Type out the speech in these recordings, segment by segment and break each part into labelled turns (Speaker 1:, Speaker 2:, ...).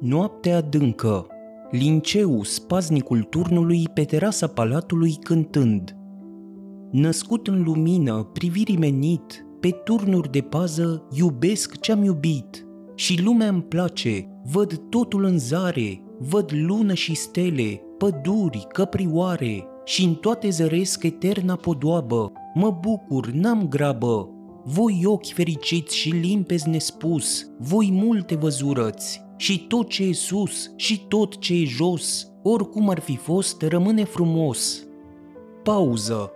Speaker 1: Noaptea adâncă. Linceu, spaznicul turnului, pe terasa palatului cântând. Născut în lumină, privirii menit, pe turnuri de pază, iubesc ce-am iubit. Și lumea îmi place, văd totul în zare, văd lună și stele, păduri, căprioare, și în toate zăresc eterna podoabă. Mă bucur, n-am grabă, voi ochi fericiți și limpezi nespus, voi multe văzurăți, și tot ce e sus și tot ce e jos, oricum ar fi fost, rămâne frumos. Pauză.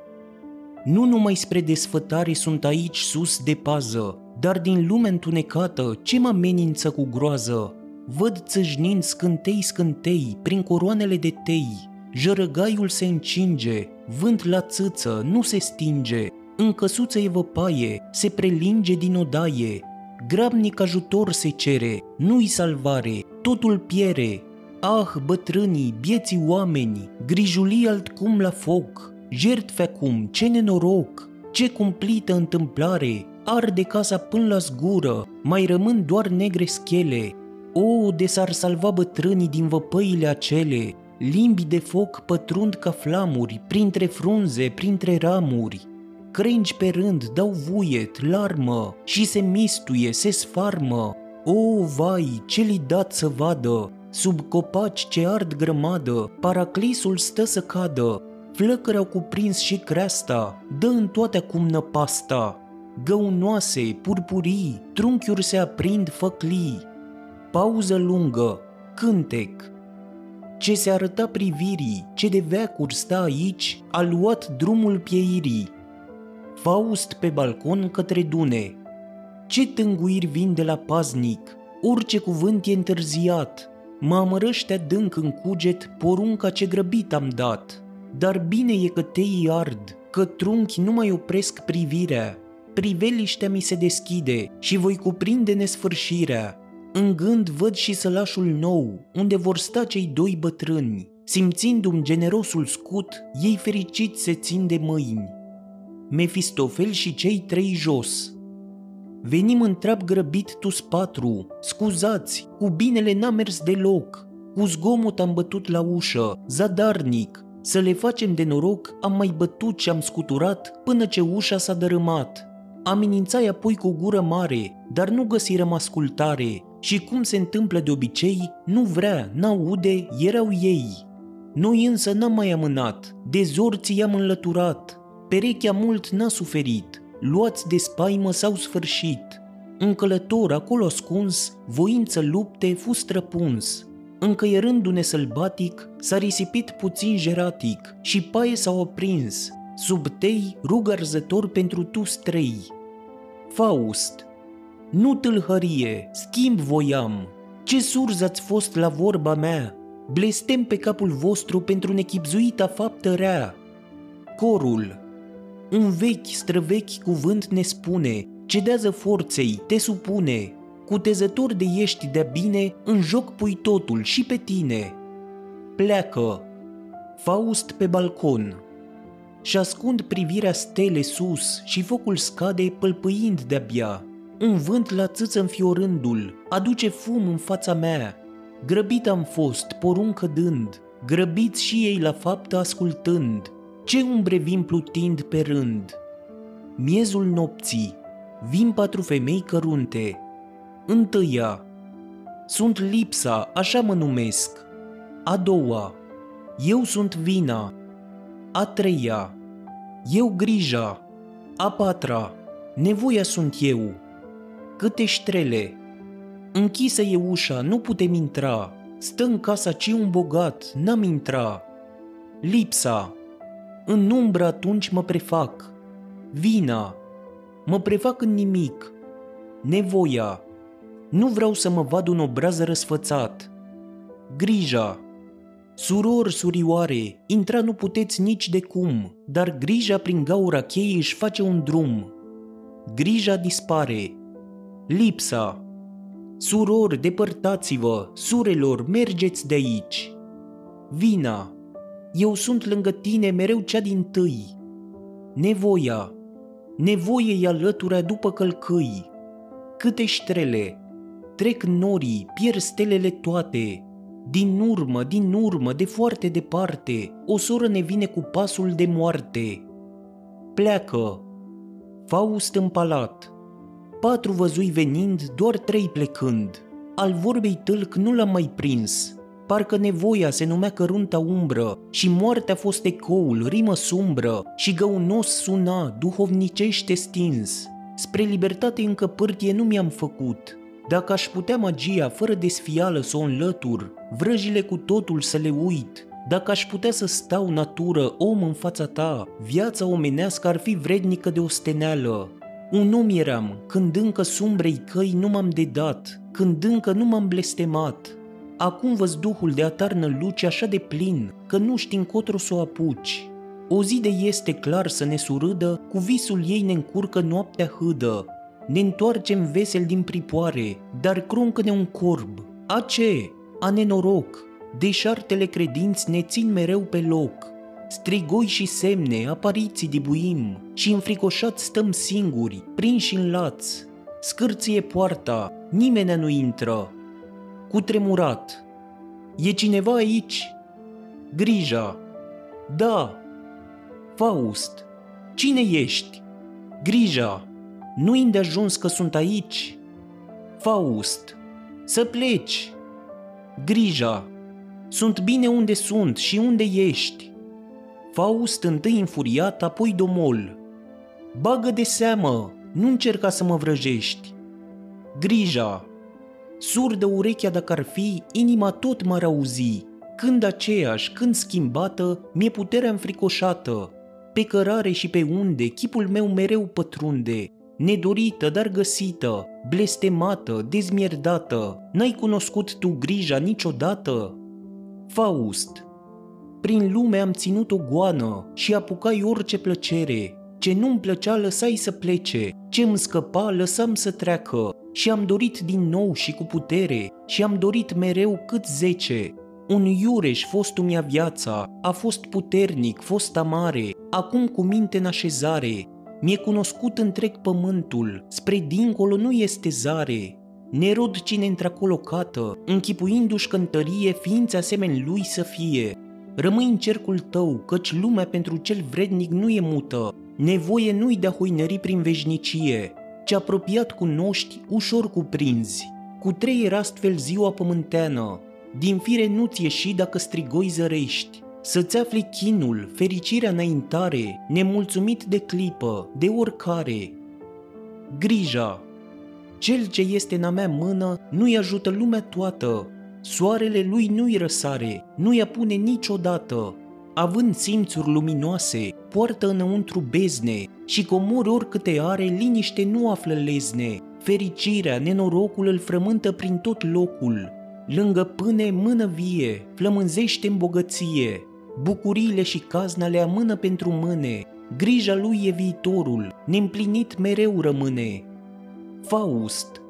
Speaker 1: Nu numai spre desfătare sunt aici sus de pază, dar din lume întunecată ce mă amenință cu groază? Văd țâșnind scântei scântei prin coroanele de tei, jărăgaiul se încinge, vânt la țâță nu se stinge, în căsuță e văpaie, se prelinge din odaie, grabnic ajutor se cere, nu-i salvare, totul piere. Ah, bătrânii, bieții oameni, grijulii altcum la foc, jertfe acum, ce nenoroc, ce cumplită întâmplare, arde casa până la zgură, mai rămân doar negre schele. O, de s-ar salva bătrânii din văpăile acele, limbi de foc pătrund ca flamuri, printre frunze, printre ramuri, crengi pe rând dau vuiet, larmă și se mistuie, se sfarmă. O, vai, ce li dat să vadă, sub copaci ce ard grămadă, paraclisul stă să cadă, flăcări au cuprins și creasta, dă în toate acum năpasta. Găunoase, purpurii, trunchiuri se aprind făclii. Pauză lungă, cântec. Ce se arăta privirii, ce de veacuri sta aici, a luat drumul pieirii. Faust pe balcon către dune. Ce tânguiri vin de la paznic, orice cuvânt e întârziat. Mă amărăște adânc în cuget porunca ce grăbit am dat. Dar bine e că teii ard, că trunchi nu mai opresc privirea. Priveliștea mi se deschide și voi cuprinde nesfârșirea. În gând văd și sălașul nou, unde vor sta cei doi bătrâni. Simțindu-mi generosul scut, ei fericiți se țin de mâini. Mefistofel și cei trei jos. Venim în trap grăbit tu patru, scuzați, cu binele n-am mers deloc, cu zgomot am bătut la ușă, zadarnic, să le facem de noroc am mai bătut și am scuturat până ce ușa s-a dărâmat. Amenințai apoi cu gură mare, dar nu găsirăm ascultare și cum se întâmplă de obicei, nu vrea, n-aude, erau ei. Noi însă n-am mai amânat, de zorții ți-am înlăturat, Perechea mult n-a suferit, luați de spaimă s-au sfârșit. Un călător acolo ascuns, voință lupte, fu străpuns. Încăierându-ne sălbatic, s-a risipit puțin jeratic și paie s-au aprins. Sub tei, rug arzător pentru tu strei. Faust, nu tâlhărie, schimb voiam. Ce surz ați fost la vorba mea? Blestem pe capul vostru pentru nechipzuita faptă rea. Corul, un vechi, străvechi cuvânt ne spune, cedează forței, te supune, cu tezător de ești de bine, în joc pui totul și pe tine. Pleacă. Faust pe balcon. Și ascund privirea stele sus și focul scade pălpâind de-abia. Un vânt la țâță înfiorându-l, aduce fum în fața mea. Grăbit am fost, poruncă dând, grăbiți și ei la faptă ascultând. Ce umbre vin plutind pe rând? Miezul nopții, vin patru femei cărunte. Întâia, sunt lipsa, așa mă numesc. A doua, eu sunt vina. A treia, eu grija. A patra, nevoia sunt eu. Câte ștrele, închisă e ușa, nu putem intra. Stă în casa ci un bogat, n-am intra. Lipsa, în umbră atunci mă prefac. Vina. Mă prefac în nimic. Nevoia. Nu vreau să mă vad un obraz răsfățat. Grija. Suror, surioare, intra nu puteți nici de cum, dar grija prin gaura cheii își face un drum. Grija dispare. Lipsa. Suror, depărtați-vă, surelor, mergeți de aici. Vina. Eu sunt lângă tine mereu cea din tâi. Nevoia, nevoie e alătura după călcâi. Câte ștrele, trec norii, pierd stelele toate. Din urmă, din urmă, de foarte departe, o soră ne vine cu pasul de moarte. Pleacă. Faust în palat. Patru văzui venind, doar trei plecând. Al vorbei tâlc nu l-am mai prins. Parcă nevoia se numea cărunta umbră și moartea a fost ecoul, rimă sumbră și găunos suna, duhovnicește stins. Spre libertate încă pârtie nu mi-am făcut. Dacă aș putea magia fără desfială să o înlătur, vrăjile cu totul să le uit, dacă aș putea să stau natură, om în fața ta, viața omenească ar fi vrednică de osteneală. Un om eram, când încă sumbrei căi nu m-am dedat, când încă nu m-am blestemat. Acum văz duhul de atarnă luce așa de plin, că nu știi încotro să o apuci. O zi de este clar să ne surâdă, cu visul ei ne încurcă noaptea hâdă. Ne întoarcem vesel din pripoare, dar cruncă-ne un corb. A ce? A nenoroc. Deșartele credinți ne țin mereu pe loc. Strigoi și semne, apariții dibuim și înfricoșat stăm singuri, prinși în laț. Scârție poarta, nimeni nu intră. Cu tremurat. E cineva aici? Grija. Da, Faust, cine ești? Grija, nu-i de ajuns că sunt aici? Faust, să pleci. Grija, sunt bine unde sunt și unde ești. Faust întâi înfuriat, apoi domol. Bagă de seamă, nu încerca să mă vrăjești. Grija, surdă urechea dacă ar fi, inima tot m-ar auzi. Când aceeași, când schimbată, mi-e puterea înfricoșată, pe cărare și pe unde chipul meu mereu pătrunde, nedorită, dar găsită, blestemată, dezmierdată, n-ai cunoscut tu grija niciodată? Faust, prin lume am ținut o goană și apucai orice plăcere, ce nu-mi plăcea lăsai să plece, ce-mi scăpa lăsam să treacă și am dorit din nou și cu putere și am dorit mereu cât zece, un iureș fost mi-a viața, a fost puternic, fost amare, acum cu minte în așezare. Mi-e cunoscut întreg pământul, spre dincolo nu este zare. Nerod cine într-acolo cată, închipuindu-și cântărie ființe asemeni lui să fie. Rămâi în cercul tău, căci lumea pentru cel vrednic nu e mută, nevoie nu-i de a hoinări prin veșnicie, ce apropiat cunoști, ușor cuprinzi. Cu trei era astfel ziua pământeană, din fire nu-ți ieși dacă strigoi zărești. Să-ți afli chinul, fericirea înaintare, nemulțumit de clipă, de oricare. Grija. Cel ce este în a mea mână nu-i ajută lumea toată. Soarele lui nu-i răsare, nu-i apune niciodată. Având simțuri luminoase, poartă înăuntru bezne și comori oricâte are, liniște nu află lezne. Fericirea, nenorocul îl frământă prin tot locul, Lângă pâne mână vie, flămânzește în bogăție, bucuriile și cazna le amână pentru mâne, grija lui e viitorul, neîmplinit mereu rămâne. Faust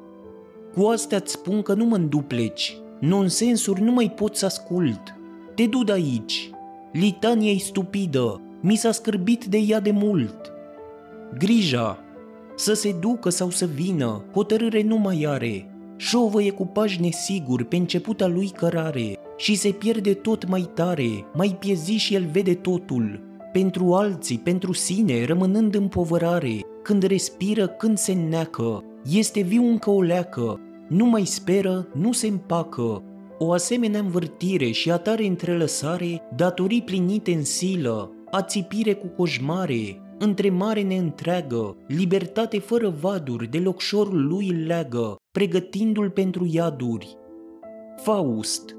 Speaker 1: Cu astea-ți spun că nu mă îndupleci, nonsensuri nu mai pot să ascult. Te du de aici, litania e stupidă, mi s-a scârbit de ea de mult. Grija, să se ducă sau să vină, hotărâre nu mai are, Șovăie cu pași nesigur pe începuta lui cărare și se pierde tot mai tare, mai piezi și el vede totul. Pentru alții, pentru sine, rămânând în povărare, când respiră, când se neacă, este viu încă o leacă, nu mai speră, nu se împacă. O asemenea învârtire și atare întrelăsare, datorii plinite în silă, ațipire cu coșmare, între mare neîntreagă, libertate fără vaduri, de locșorul lui îl leagă, pregătindu-l pentru iaduri. Faust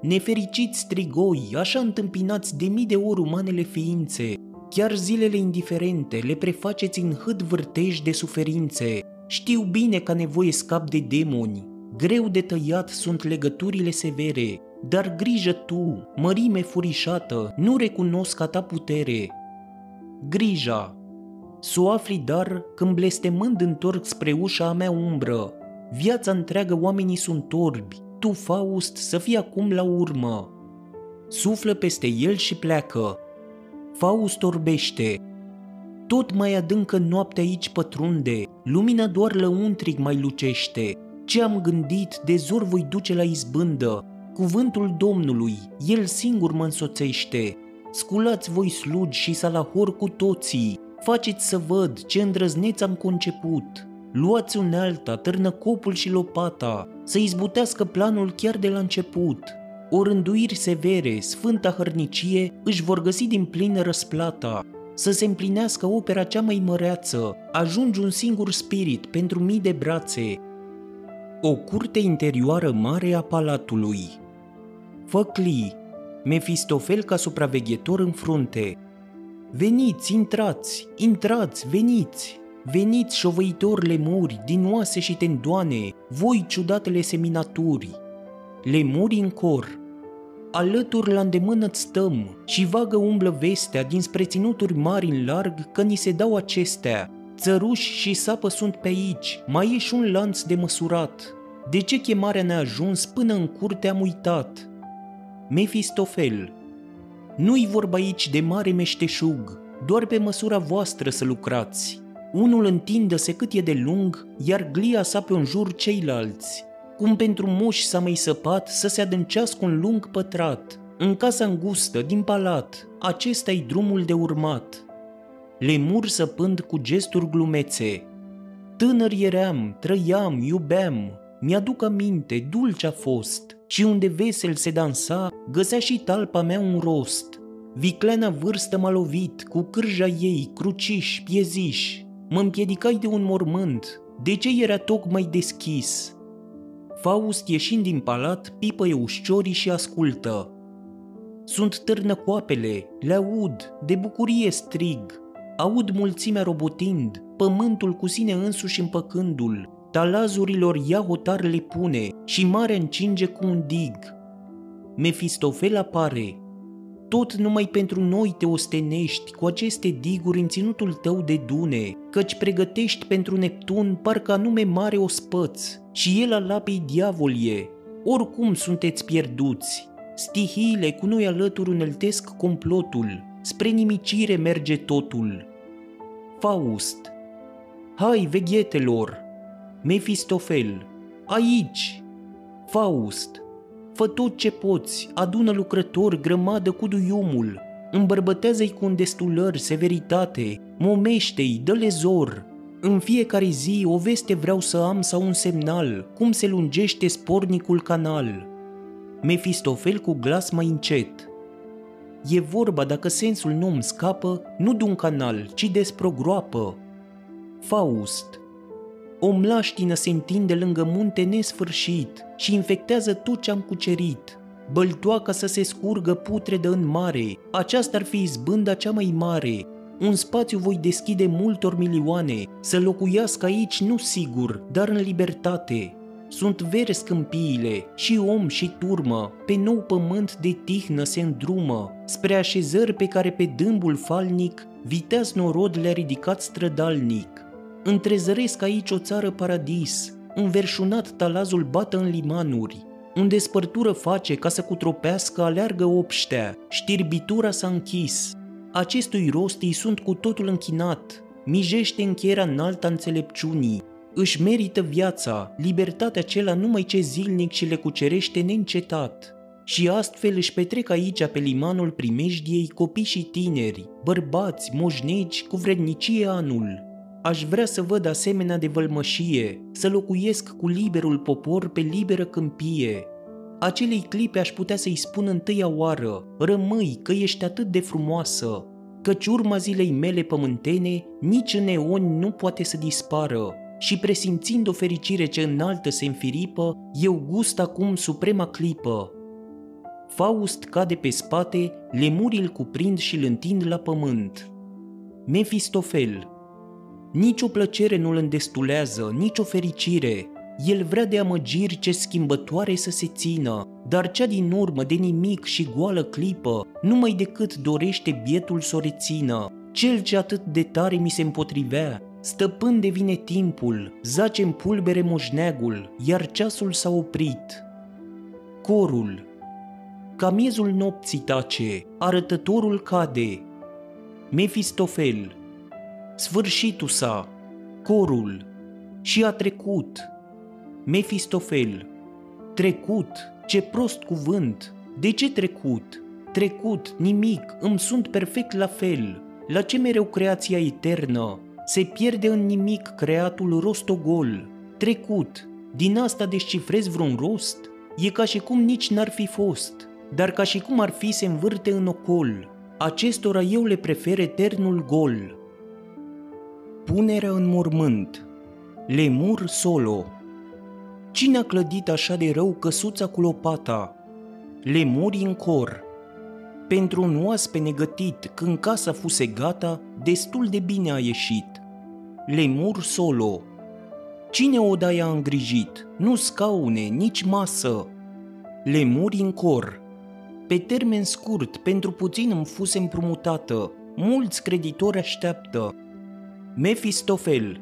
Speaker 1: Nefericiți strigoi, așa întâmpinați de mii de ori umanele ființe, chiar zilele indiferente le prefaceți în hât vârtej de suferințe. Știu bine că nevoie scap de demoni, greu de tăiat sunt legăturile severe, dar grijă tu, mărime furișată, nu recunosc a ta putere, grija. Să o afli dar când blestemând întorc spre ușa a mea umbră. Viața întreagă oamenii sunt orbi, tu, Faust, să fii acum la urmă. Suflă peste el și pleacă. Faust orbește. Tot mai adâncă noaptea aici pătrunde, lumina doar lăuntric mai lucește. Ce am gândit, de zor voi duce la izbândă. Cuvântul Domnului, El singur mă însoțește. Sculați voi slugi și salahor cu toții. Faceți să văd ce îndrăzneț am conceput. Luați unealta, târnăcopul și lopata, să izbutească planul chiar de la început. O rânduiri severe, sfânta hărnicie, își vor găsi din plin răsplata. Să se împlinească opera cea mai măreață, ajunge un singur spirit pentru mii de brațe. O curte interioară mare a palatului. Făclii, Mefistofel ca supraveghetor în frunte. Veniți, intrați, intrați, veniți! Veniți, șovăitori lemuri, din oase și tendoane, voi ciudatele seminaturi! Lemuri în cor, alături la îndemână stăm și vagă umblă vestea dinspre ținuturi mari în larg că ni se dau acestea. Țăruși și sapă sunt pe aici, mai e și un lanț de măsurat. De ce chemarea ne-a ajuns până în curte am uitat? Mefistofel Nu-i vorba aici de mare meșteșug, doar pe măsura voastră să lucrați. Unul întindă-se cât e de lung, iar glia sa pe un jur ceilalți cum pentru moși s-a mai săpat să se adâncească un lung pătrat. În casa îngustă, din palat, acesta e drumul de urmat. Lemur săpând cu gesturi glumețe. Tânăr eram, trăiam, iubeam, mi-aduc aminte, dulce a fost, și unde vesel se dansa, găsea și talpa mea un rost. Vicleana vârstă m-a lovit, cu cârja ei, cruciș, pieziș. Mă împiedicai de un mormânt, de ce era tocmai deschis? Faust, ieșind din palat, pipăie ușciorii și ascultă. Sunt târnăcoapele, le aud, de bucurie strig. Aud mulțimea robotind, pământul cu sine însuși împăcându-l. Talazurilor ia hotar le pune și mare încinge cu un dig. Mefistofel apare. Tot numai pentru noi te ostenești cu aceste diguri în ținutul tău de dune, căci pregătești pentru Neptun parcă anume mare o spăți și el al lapei diavol e. Oricum sunteți pierduți. Stihiile cu noi alături uneltesc complotul, spre nimicire merge totul. Faust Hai, veghetelor! Mefistofel Aici! Faust Fă tot ce poți, adună lucrători, grămadă cu duiumul, îmbărbătează-i cu îndestulări, severitate, momește-i, dă-le zor, în fiecare zi o veste vreau să am sau un semnal, cum se lungește spornicul canal. Mefistofel cu glas mai încet. E vorba, dacă sensul nu îmi scapă, nu de un canal, ci despre o groapă. Faust. O mlaștină se întinde lângă munte nesfârșit și infectează tot ce am cucerit. Băltoaca să se scurgă putredă în mare, aceasta ar fi izbânda cea mai mare, un spațiu voi deschide multor milioane, să locuiască aici nu sigur, dar în libertate. Sunt verzi câmpiile, și om și turmă, pe nou pământ de tihnă se îndrumă, spre așezări pe care pe dâmbul falnic, viteaz norod le-a ridicat strădalnic. Întrezăresc aici o țară paradis, înverșunat talazul bată în limanuri, unde spărtură face ca să cutropească aleargă obștea, știrbitura s-a închis, acestui rost îi sunt cu totul închinat, mijește încheierea înaltă a înțelepciunii, își merită viața, libertatea acela numai ce zilnic și le cucerește neîncetat. Și astfel își petrec aici pe limanul primejdiei copii și tineri, bărbați, moșnegi, cu vrednicie anul. Aș vrea să văd asemenea de vălmășie, să locuiesc cu liberul popor pe liberă câmpie, Acelei clipe aș putea să-i spun întâia oară, rămâi că ești atât de frumoasă, căci urma zilei mele pământene nici în eoni nu poate să dispară, și presimțind o fericire ce înaltă se înfiripă, eu gust acum suprema clipă. Faust cade pe spate, lemurii îl cuprind și îl întind la pământ. Mefistofel Nici o plăcere nu-l îndestulează, nici o fericire, el vrea de amăgiri ce schimbătoare să se țină, dar cea din urmă de nimic și goală clipă, numai decât dorește bietul să o rețină. Cel ce atât de tare mi se împotrivea, stăpân devine timpul, zace în pulbere moșneagul, iar ceasul s-a oprit. Corul Ca miezul nopții tace, arătătorul cade. Mefistofel Sfârșitul sa, corul, și a trecut, Mefistofel. Trecut, ce prost cuvânt. De ce trecut? Trecut, nimic, îmi sunt perfect la fel. La ce mereu creația eternă? Se pierde în nimic creatul rostogol. Trecut, din asta descifrez vreun rost? E ca și cum nici n-ar fi fost, dar ca și cum ar fi se învârte în ocol. Acestora eu le prefer eternul gol. Punerea în mormânt Lemur solo Cine a clădit așa de rău căsuța cu lopata? Lemuri în cor Pentru un oaspe negătit, când casa fuse gata, destul de bine a ieșit. Lemur solo Cine odaia a îngrijit? Nu scaune, nici masă. Lemuri în cor Pe termen scurt, pentru puțin îmi fuse împrumutată. Mulți creditori așteaptă. Mefistofel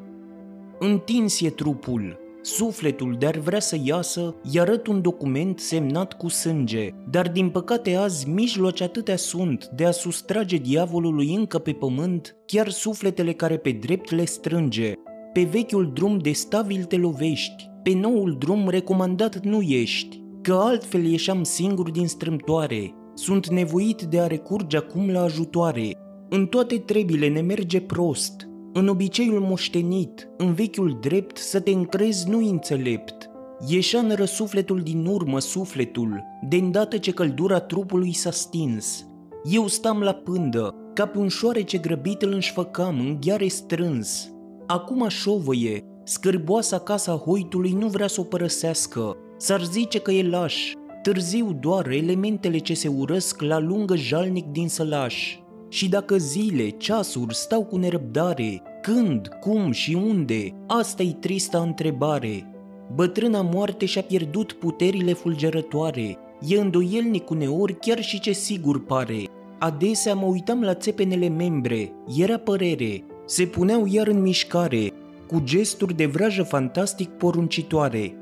Speaker 1: Întins e trupul, sufletul de-ar vrea să iasă, i arăt un document semnat cu sânge, dar din păcate azi mijloace atâtea sunt de a sustrage diavolului încă pe pământ chiar sufletele care pe drept le strânge. Pe vechiul drum de stabil te lovești, pe noul drum recomandat nu ești, că altfel ieșeam singur din strâmtoare. Sunt nevoit de a recurge acum la ajutoare. În toate trebile ne merge prost, în obiceiul moștenit, în vechiul drept, să te încrezi nu înțelept. Ieșea în răsufletul din urmă sufletul, de îndată ce căldura trupului s-a stins. Eu stam la pândă, ca pe un șoarece grăbit îl înșfăcam în gheare strâns. Acum șovăie, scârboasa casa hoitului nu vrea să o părăsească, s-ar zice că e laș, târziu doar elementele ce se urăsc la lungă jalnic din sălaș. Și dacă zile, ceasuri stau cu nerăbdare, când, cum și unde, asta e trista întrebare. Bătrâna moarte și-a pierdut puterile fulgerătoare, e îndoielnic uneori chiar și ce sigur pare. Adesea mă uitam la țepenele membre, era părere, se puneau iar în mișcare, cu gesturi de vrajă fantastic poruncitoare.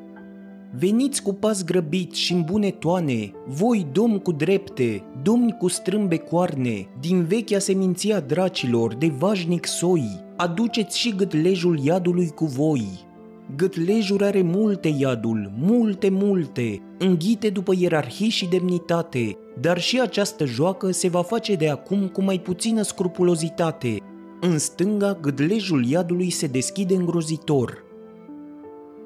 Speaker 1: Veniți cu pas grăbit și în bune toane, voi domn cu drepte, domni cu strâmbe coarne, din vechea seminția dracilor de vașnic soi, aduceți și gâtlejul iadului cu voi. Gâtlejul are multe iadul, multe, multe, înghite după ierarhii și demnitate, dar și această joacă se va face de acum cu mai puțină scrupulozitate. În stânga, gâtlejul iadului se deschide îngrozitor,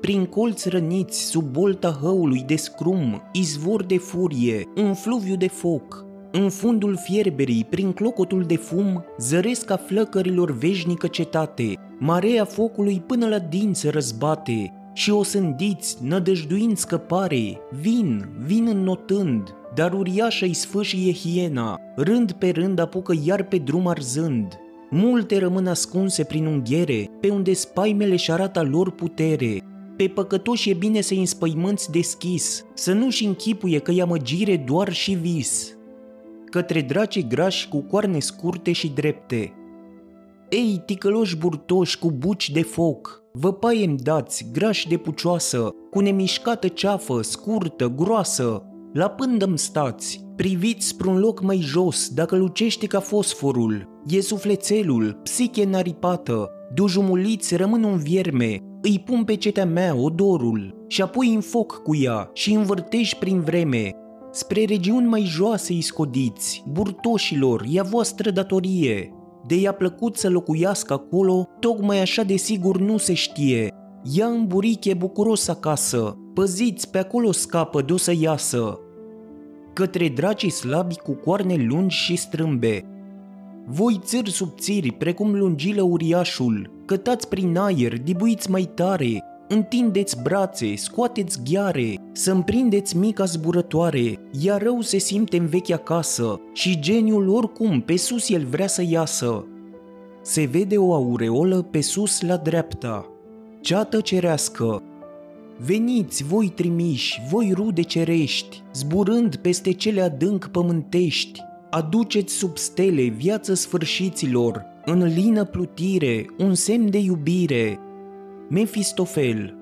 Speaker 1: prin colți răniți, sub bolta hăului de scrum, izvor de furie, un fluviu de foc, în fundul fierberii, prin clocotul de fum, zăresc a flăcărilor veșnică cetate, marea focului până la dință răzbate, și o sândiți, nădăjduind scăpare, vin, vin înnotând, dar uriașă-i sfâșie hiena, rând pe rând apucă iar pe drum arzând. Multe rămân ascunse prin unghiere, pe unde spaimele și arată lor putere, pe păcătoși e bine să-i înspăimânți deschis, să nu-și închipuie că e amăgire doar și vis. Către dracii grași cu coarne scurte și drepte. Ei, ticăloși burtoși cu buci de foc, vă paiem dați, grași de pucioasă, cu nemișcată ceafă, scurtă, groasă, la pândă stați, priviți spre un loc mai jos, dacă lucește ca fosforul, e sufletelul, psiche naripată, dujumuliți rămân un vierme, îi pun pe cetea mea odorul și apoi în foc cu ea și învârtești prin vreme. Spre regiuni mai joase îi scodiți, burtoșilor, e a voastră datorie. De i-a plăcut să locuiască acolo, tocmai așa de sigur nu se știe. Ia în buriche bucuros acasă, păziți, pe acolo scapă de o să iasă. Către dracii slabi cu coarne lungi și strâmbe, voi țări subțiri, precum lungilă uriașul, cătați prin aer, dibuiți mai tare, întindeți brațe, scoateți ghiare, să împrindeți mica zburătoare, iar rău se simte în vechea casă și geniul oricum pe sus el vrea să iasă. Se vede o aureolă pe sus la dreapta. Ceată cerească. Veniți, voi trimiși, voi rude cerești, zburând peste cele adânc pământești, aduceți sub stele viață sfârșiților, în lină plutire, un semn de iubire. Mefistofel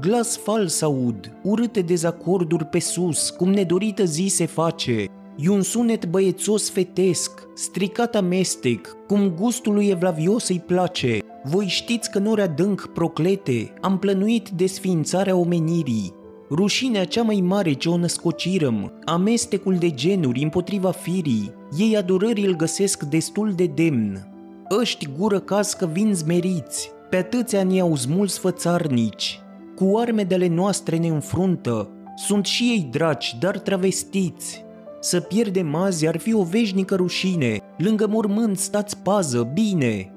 Speaker 1: Glas fals aud, urâte dezacorduri pe sus, cum nedorită zi se face, E un sunet băiețos fetesc, stricat amestec, cum gustul lui Evlavios îi place. Voi știți că nori adânc proclete, am plănuit desfințarea omenirii. Rușinea cea mai mare ce o născocirăm, amestecul de genuri împotriva firii, ei adorării îl găsesc destul de demn. Ăști gură cască vin zmeriți, pe atâția ni au smulți fățarnici. Cu armedele noastre ne înfruntă, sunt și ei draci, dar travestiți. Să pierdem azi ar fi o veșnică rușine, lângă mormânt stați pază, bine.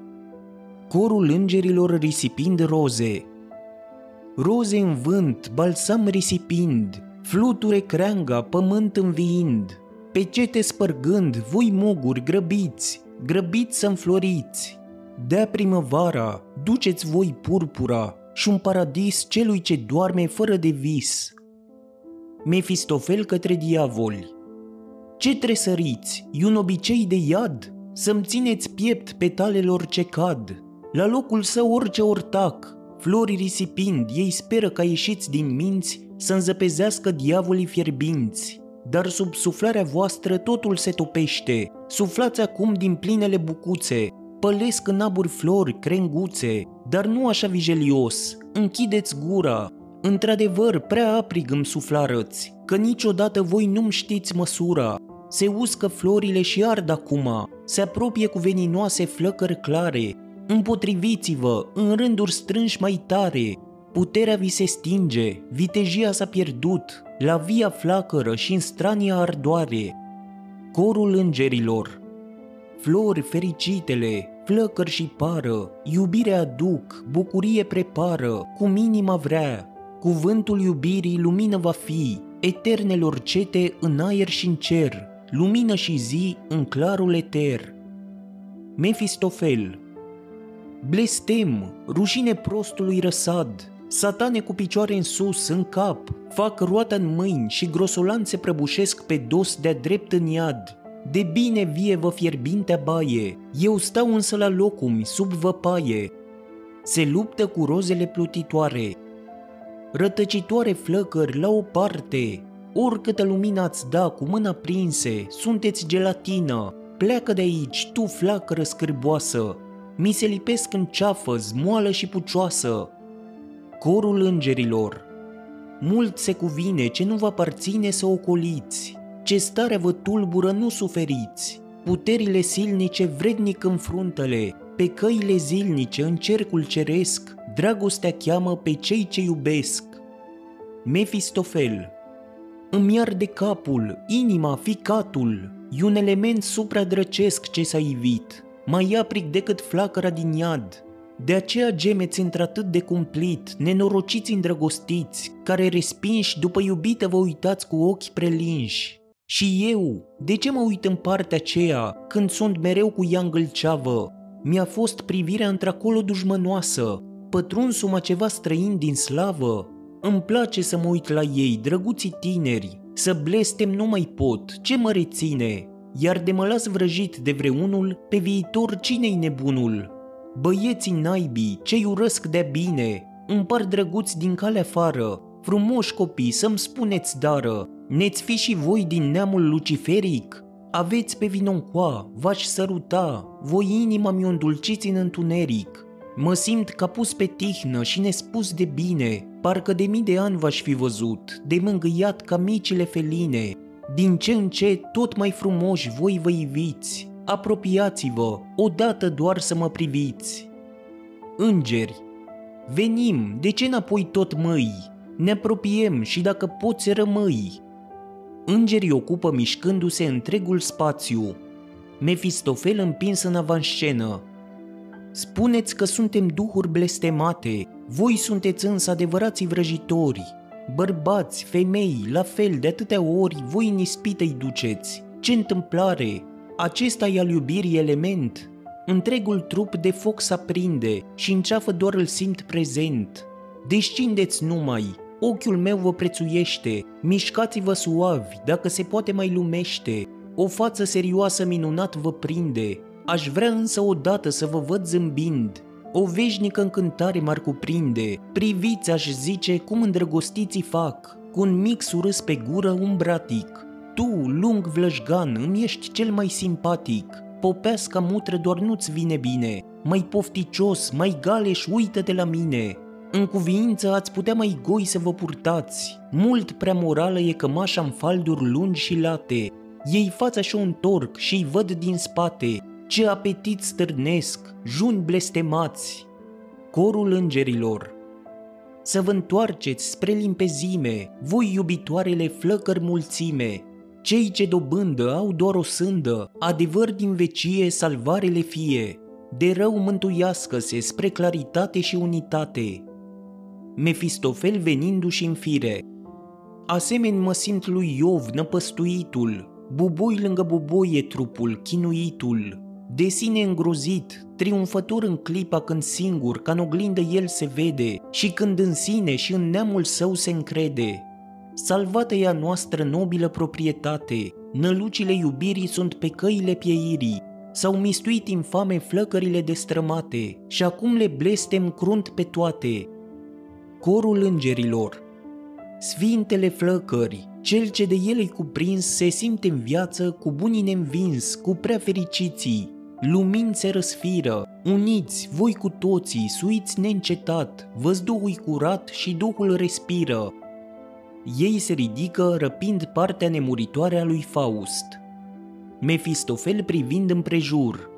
Speaker 1: Corul îngerilor risipind roze. Roze în vânt, balsam risipind, fluture creanga, pământ înviind, pecete spărgând, voi muguri grăbiți, grăbiți să înfloriți. Dea primăvara, duceți voi purpura și un paradis celui ce doarme fără de vis. Mefistofel către diavoli. Ce tresăriți? E un obicei de iad? Să-mi țineți piept petalelor ce cad. La locul său orice ortac, flori risipind, ei speră ca ieșiți din minți să înzăpezească diavolii fierbinți. Dar sub suflarea voastră totul se topește. Suflați acum din plinele bucuțe, pălesc în aburi flori, crenguțe, dar nu așa vigelios. Închideți gura. Într-adevăr, prea aprig îmi suflarăți, că niciodată voi nu-mi știți măsura. Se uscă florile și ard acum, se apropie cu veninoase flăcări clare. Împotriviți-vă, în rânduri strânși mai tare. Puterea vi se stinge, vitejia s-a pierdut, la via flacără și în strania ardoare. Corul îngerilor, flori fericitele, flăcări și pară, iubire aduc, bucurie prepară, cum inima vrea, cuvântul iubirii lumină va fi, eternelor cete în aer și în cer, lumină și zi în clarul eter. Mefistofel. Blestem, rușine prostului răsad, satane cu picioare în sus, în cap, fac roata în mâini și grosolanțe prăbușesc pe dos de-a drept în iad. De bine vie vă fierbintea baie, eu stau însă la locumi, sub văpaie. Se luptă cu rozele plutitoare, rătăcitoare flăcări la o parte, oricâtă lumină ați da cu mâna prinse, sunteți gelatină, pleacă de aici, tu flacără scârboasă, mi se lipesc în ceafă, zmoală și pucioasă. Corul îngerilor, mult se cuvine ce nu vă aparține să ocoliți, ce starea vă tulbură nu suferiți, puterile silnice vrednic înfruntăle, pe căile zilnice în cercul ceresc, dragostea cheamă pe cei ce iubesc. Mefistofel Îmi arde capul, inima, ficatul, e un element supradrăcesc ce s-a ivit, mai aprig decât flacăra din iad. De aceea gemeți într-atât de cumplit, nenorociți îndrăgostiți, care respinși după iubită vă uitați cu ochi prelinși. Și eu, de ce mă uit în partea aceea, când sunt mereu cu ea îngâlceavă? Mi-a fost privirea într-acolo dușmănoasă, pătrunsuma ceva străin din slavă. Îmi place să mă uit la ei, drăguții tineri, să blestem nu mai pot, ce mă reține? Iar de mă las vrăjit de vreunul, pe viitor cine-i nebunul? Băieții naibii, cei urăsc de bine, împar drăguți din cale afară, frumoși copii, să-mi spuneți dară, Neți fi și voi din neamul luciferic? Aveți pe vinoncoa, v-aș săruta, voi inima mi-o îndulciți în întuneric. Mă simt ca pus pe tihnă și nespus de bine, parcă de mii de ani v-aș fi văzut, de mângâiat ca micile feline. Din ce în ce tot mai frumoși voi vă iviți, apropiați-vă, odată doar să mă priviți. Îngeri, venim, de ce înapoi tot măi? Ne apropiem și dacă poți rămâi, Îngerii ocupă mișcându-se întregul spațiu. Mefistofel împins în avanscenă. Spuneți că suntem duhuri blestemate, voi sunteți însă adevărații vrăjitori. Bărbați, femei, la fel de atâtea ori, voi în ispită îi duceți. Ce întâmplare! Acesta e al iubirii element. Întregul trup de foc s-aprinde și în ceafă doar îl simt prezent. Descindeți numai, Ochiul meu vă prețuiește, mișcați-vă suavi, dacă se poate mai lumește. O față serioasă minunat vă prinde, aș vrea însă odată să vă văd zâmbind. O veșnică încântare m-ar cuprinde, priviți aș zice cum îndrăgostiții fac, cu un mic surâs pe gură un bratic. Tu, lung vlăjgan, îmi ești cel mai simpatic. Popeasca mutră doar nu-ți vine bine. Mai pofticios, mai galeș, uită de la mine. În cuviință ați putea mai goi să vă purtați. Mult prea morală e cămașa în falduri lungi și late. Ei fața și o întorc și-i văd din spate. Ce apetit stârnesc, juni blestemați. Corul îngerilor Să vă întoarceți spre limpezime, voi iubitoarele flăcări mulțime, cei ce dobândă au doar o sândă, adevăr din vecie salvarele fie, de rău mântuiască-se spre claritate și unitate. Mefistofel venindu-și în fire. Asemeni mă simt lui Iov năpăstuitul, buboi lângă buboi e trupul, chinuitul, de sine îngrozit, triumfător în clipa când singur, ca în oglindă el se vede și când în sine și în neamul său se încrede. Salvată e a noastră nobilă proprietate, nălucile iubirii sunt pe căile pieirii, s-au mistuit infame flăcările destrămate și acum le blestem crunt pe toate. Corul îngerilor. Sfintele flăcări, cel ce de ele cuprins se simte în viață cu bunii neînvins, cu prea fericiții, lumini se răsfiră, uniți voi cu toții, suiți neîncetat, văzduhul curat și Duhul respiră. Ei se ridică răpind partea nemuritoare a lui Faust. Mefistofel privind împrejur.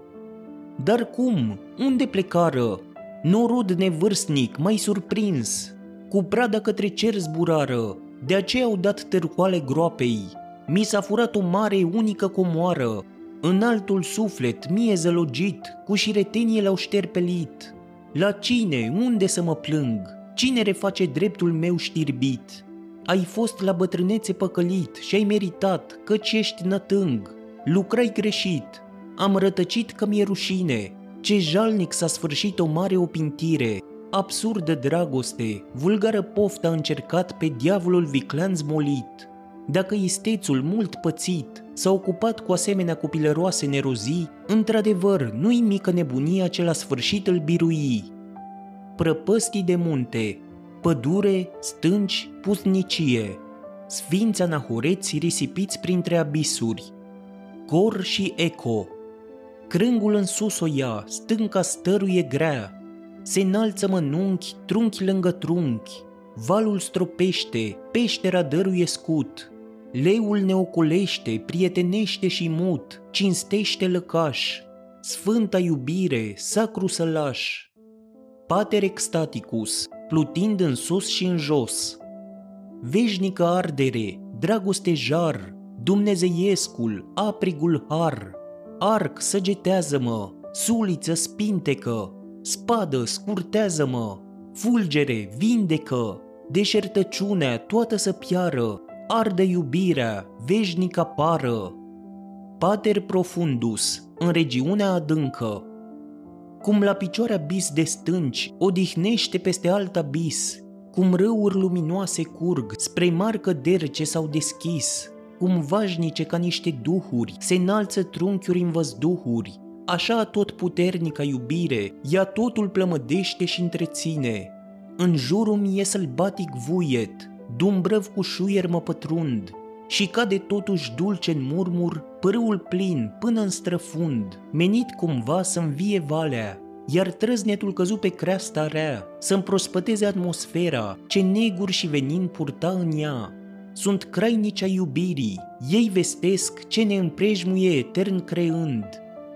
Speaker 1: Dar cum? Unde plecară? Norod nevârstnic, mai surprins, cu prada către cer zburară, de aceea au dat târcoale groapei. Mi s-a furat o mare unică comoară, în altul suflet, mie zălogit, cu șiretenie l-au șterpelit. La cine, unde să mă plâng? Cine reface dreptul meu știrbit? Ai fost la bătrânețe păcălit și ai meritat, căci ești nătâng. Lucrai greșit, am rătăcit că mi-e rușine. Ce jalnic s-a sfârșit o mare opintire, absurdă dragoste, vulgară poftă a încercat pe diavolul viclean zmolit. Dacă istețul mult pățit s-a ocupat cu asemenea copilăroase nerozii, într-adevăr nu-i mică nebunia ce la sfârșit îl birui. Prăpăstii de munte, pădure, stânci, pusnicie, sfinți anahoreți risipiți printre abisuri, cor și eco, crângul în sus o ia, stânca stăruie grea, se înalță mănunchi, trunchi lângă trunchi, valul stropește, peștera dăruie scut, Leul ne ocolește, prietenește și mut, cinstește lăcaș, sfânta iubire, sacru sălaș. Pater extaticus, plutind în sus și în jos. Veșnică ardere, dragoste jar, dumnezeiescul, aprigul har, arc săgetează-mă, suliță spintecă, spadă scurtează-mă, fulgere vindecă, deșertăciunea toată să piară, arde iubirea, veșnică pară. Pater profundus, în regiunea adâncă, cum la picioare bis de stânci, odihnește peste alt abis, cum râuri luminoase curg spre mari căderi ce s-au deschis, cum vașnice ca niște duhuri se înalță trunchiuri în văzduhuri, așa tot puternica iubire, ea totul plămădește și întreține. În jurul mie sălbatic vuiet, dumbrăv cu șuier mă pătrund și cade totuși dulce în murmur părâul plin până în străfund, menit cumva să învie valea, iar trăznetul căzu pe creasta rea, să împrospăteze atmosfera, ce neguri și venin purta în ea. Sunt crainici ai iubirii, ei vestesc ce ne împrejmuie etern creând,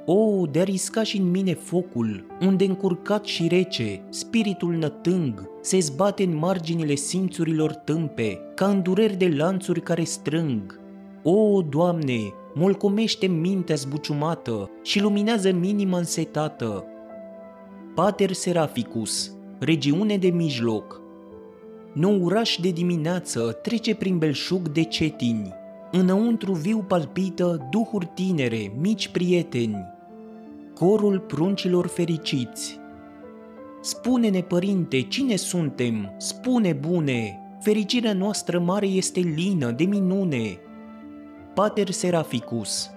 Speaker 1: o, de-a risca și în mine focul, unde încurcat și rece, spiritul nătâng, se zbate în marginile simțurilor tâmpe, ca în dureri de lanțuri care strâng. O, Doamne, molcomește mintea zbuciumată și luminează minima însetată. Pater Seraficus, regiune de mijloc. Nouraș de dimineață trece prin belșug de cetini, Înăuntru viu palpită duhuri tinere, mici prieteni, corul pruncilor fericiți. Spune-ne, părinte, cine suntem? Spune, bune, fericirea noastră mare este lină, de minune. Pater Seraficus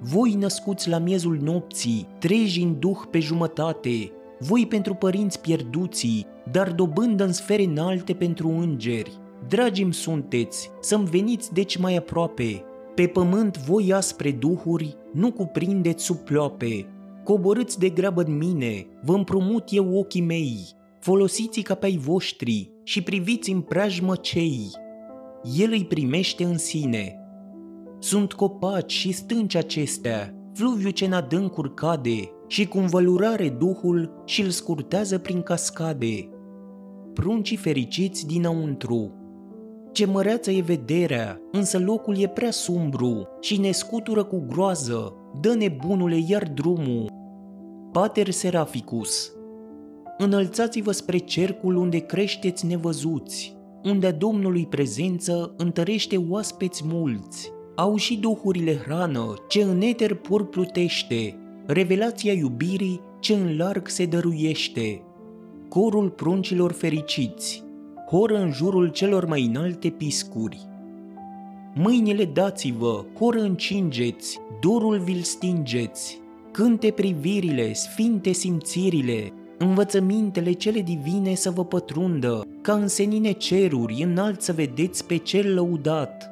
Speaker 1: Voi născuți la miezul nopții, treji în duh pe jumătate, voi pentru părinți pierduții, dar dobândă în sfere înalte pentru îngeri, dragim sunteți, să-mi veniți deci mai aproape. Pe pământ voi aspre duhuri, nu cuprindeți sub ploape. Coborâți de grabă în mine, vă împrumut eu ochii mei. Folosiți-i ca pe ai voștri și priviți în preajmă cei. El îi primește în sine. Sunt copaci și stânci acestea, fluviu ce în adâncuri cade și cu învălurare duhul și îl scurtează prin cascade. Pruncii fericiți dinăuntru. Ce măreață e vederea, însă locul e prea sumbru și ne scutură cu groază, dă nebunule iar drumul. Pater Seraficus Înălțați-vă spre cercul unde creșteți nevăzuți, unde a Domnului prezență întărește oaspeți mulți. Au și duhurile hrană ce în eter pur plutește, revelația iubirii ce în larg se dăruiește. Corul pruncilor fericiți, horă în jurul celor mai înalte piscuri. Mâinile dați-vă, horă încingeți, dorul vi-l stingeți, cânte privirile, sfinte simțirile, învățămintele cele divine să vă pătrundă, ca în senine ceruri înalt să vedeți pe cel lăudat.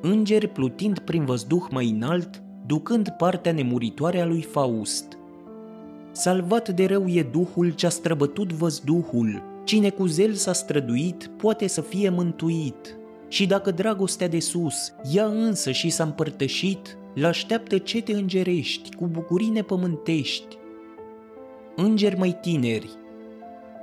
Speaker 1: Îngeri plutind prin văzduh mai înalt, ducând partea nemuritoare a lui Faust. Salvat de rău e duhul ce-a străbătut văzduhul, cine cu zel s-a străduit poate să fie mântuit. Și dacă dragostea de sus, ea însă și s-a împărtășit, l-așteaptă cete îngerești, cu bucurii nepământești. Îngeri mai tineri,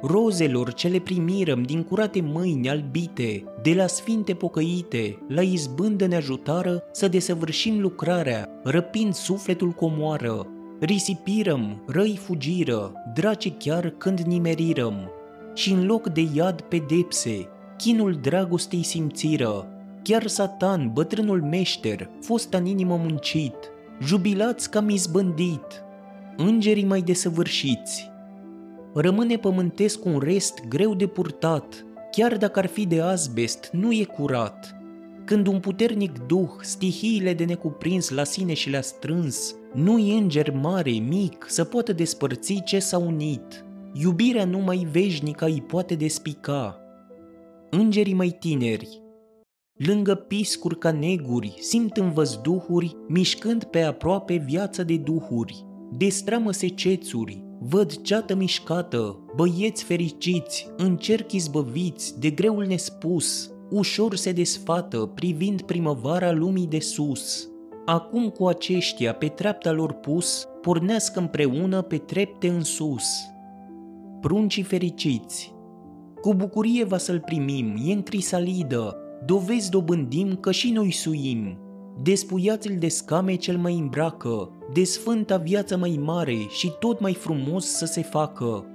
Speaker 1: rozelor ce le primirăm din curate mâini albite, de la sfinte pocăite, la izbândă ne ajutară să desăvârșim lucrarea, răpind sufletul comoară. Risipirăm, răi fugiră, draci chiar când nimerirăm. Și în loc de iad pedepse, chinul dragostei simțiră. Chiar Satan, bătrânul meșter, fost în inimă muncit, jubilați cam izbândit. Îngerii mai desăvârșiți, rămâne pământesc un rest greu de purtat, chiar dacă ar fi de azbest, nu e curat. Când un puternic duh stihiile de necuprins la sine și le-a strâns, nu-i înger mare, mic, să poată despărți ce s-a unit. Iubirea numai veșnică îi poate despica. Îngerii mai tineri, lângă piscuri ca neguri, simt în văzduhuri, mișcând pe aproape viața de duhuri. Destramă secețuri, Văd ceată mișcată, băieți fericiți, în cerc izbăviți de greul nespus, ușor se desfată privind primăvara lumii de sus. Acum cu aceștia pe treapta lor pus, pornească împreună pe trepte în sus. Pruncii fericiți Cu bucurie va să-l primim, e în crisalidă, dovezi dobândim că și noi suim, Despuiați-l de scame cel mai îmbracă, de sfânta viață mai mare și tot mai frumos să se facă.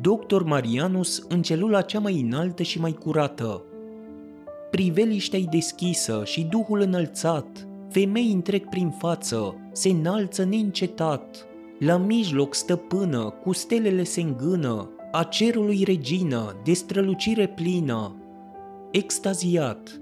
Speaker 1: Doctor Marianus în celula cea mai înaltă și mai curată. Priveliștea-i deschisă și duhul înălțat, femei întreg prin față, se înalță neîncetat. La mijloc stăpână, cu stelele se îngână, a cerului regină, de strălucire plină. Extaziat,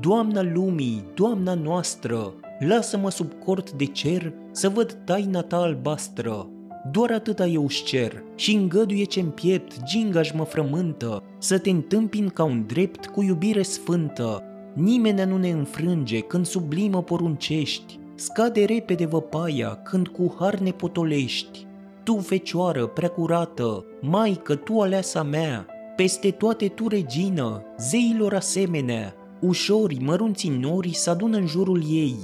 Speaker 1: Doamna lumii, Doamna noastră, lasă-mă sub cort de cer să văd taina ta albastră. Doar atâta eu își cer și îngăduie ce-n piept gingaș mă frământă, să te întâmpin ca un drept cu iubire sfântă. Nimeni nu ne înfrânge când sublimă poruncești, scade repede văpaia când cu har ne potolești. Tu, fecioară prea curată, maică, tu aleasa mea, peste toate tu regină, zeilor asemenea, Ușori, mărunții nori se adună în jurul ei.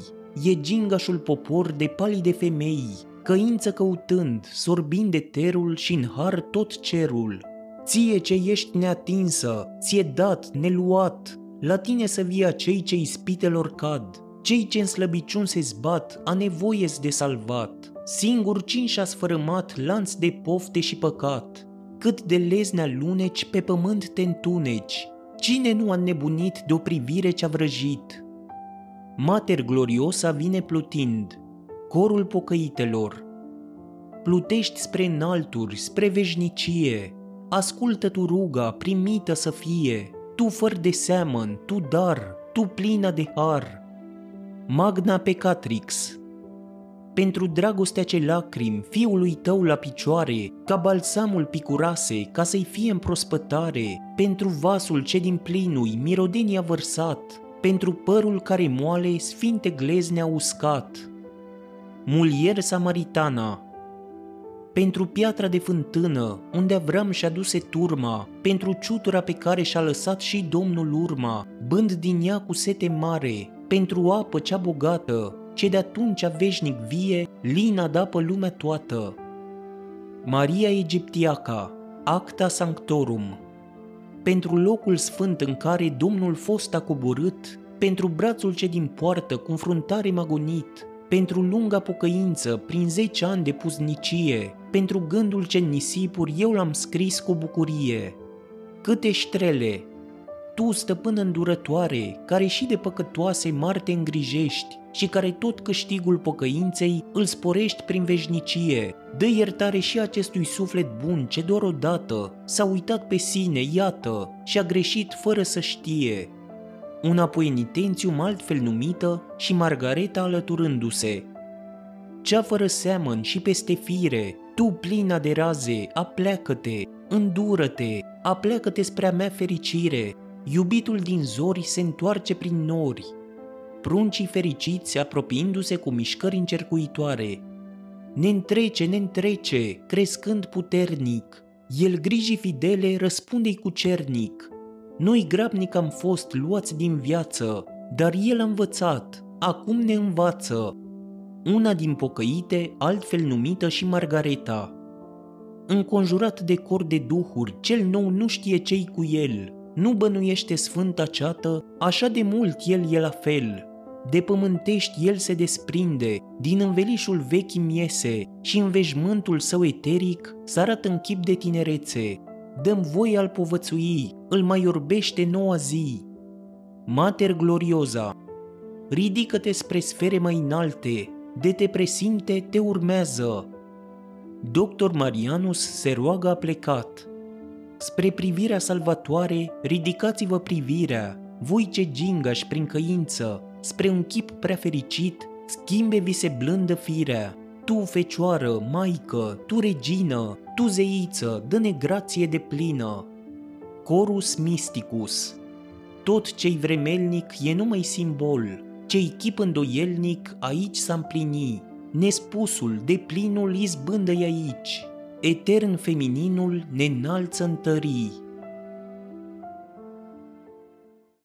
Speaker 1: E gingașul popor de palide femei, căință căutând, sorbind de terul și în har tot cerul. Ție ce ești neatinsă, ție dat, neluat, la tine să vie cei ce ispitelor cad, cei ce în slăbiciun se zbat, a nevoie de salvat. Singur cine și-a sfărâmat lanț de pofte și păcat, cât de leznea luneci pe pământ te întuneci, Cine nu a nebunit de o privire ce-a vrăjit? Mater gloriosa vine plutind, corul pocăitelor. Plutești spre înalturi, spre veșnicie, ascultă tu ruga, primită să fie, tu făr de seamăn, tu dar, tu plină de har. Magna Pecatrix pentru dragostea ce lacrimi fiului tău la picioare, ca balsamul picurase, ca să-i fie în prospătare, pentru vasul ce din plinui mirodenia vărsat, pentru părul care moale sfinte glezne uscat. Mulier Samaritana pentru piatra de fântână, unde Avram și-a duse turma, pentru ciutura pe care și-a lăsat și Domnul urma, bând din ea cu sete mare, pentru apă cea bogată, ce de atunci veșnic vie, lina da pe lumea toată. Maria Egiptiaca, Acta Sanctorum Pentru locul sfânt în care Domnul fost a coborât, pentru brațul ce din poartă cu înfruntare magonit, pentru lunga pocăință prin zece ani de puznicie, pentru gândul ce nisipuri eu l-am scris cu bucurie. Câte ștrele, tu, stăpână îndurătoare, care și de păcătoase mari te îngrijești și care tot câștigul pocăinței îl sporești prin veșnicie, dă iertare și acestui suflet bun ce doar odată s-a uitat pe sine, iată, și a greșit fără să știe. Una poenitențium altfel numită și Margareta alăturându-se. Cea fără seamăn și peste fire, tu plina de raze, apleacă-te, îndură-te, apleacă-te spre a mea fericire, iubitul din zori se întoarce prin nori. Pruncii fericiți apropiindu-se cu mișcări încercuitoare. Ne întrece, ne întrece, crescând puternic, el griji fidele răspunde-i cu cernic. Noi grabnic am fost luați din viață, dar el a învățat, acum ne învață. Una din pocăite, altfel numită și Margareta. Înconjurat de cor de duhuri, cel nou nu știe cei cu el, nu bănuiește sfânta ceată, așa de mult el e la fel. De pământești el se desprinde, din învelișul vechi miese și în veșmântul său eteric s arată în chip de tinerețe. Dăm voie al povățui, îl mai orbește noua zi. Mater glorioza, ridică-te spre sfere mai înalte, de te presimte te urmează. Doctor Marianus se roagă a plecat, Spre privirea salvatoare, ridicați-vă privirea, voi ce gingași prin căință, spre un chip prea fericit, schimbe-vi se blândă firea. Tu, fecioară, maică, tu, regină, tu, zeiță, dă-ne grație de plină. Corus Mysticus Tot ce-i vremelnic e numai simbol, ce-i chip îndoielnic aici s-a împlini, nespusul, de plinul izbândă aici etern femininul ne înalță întării.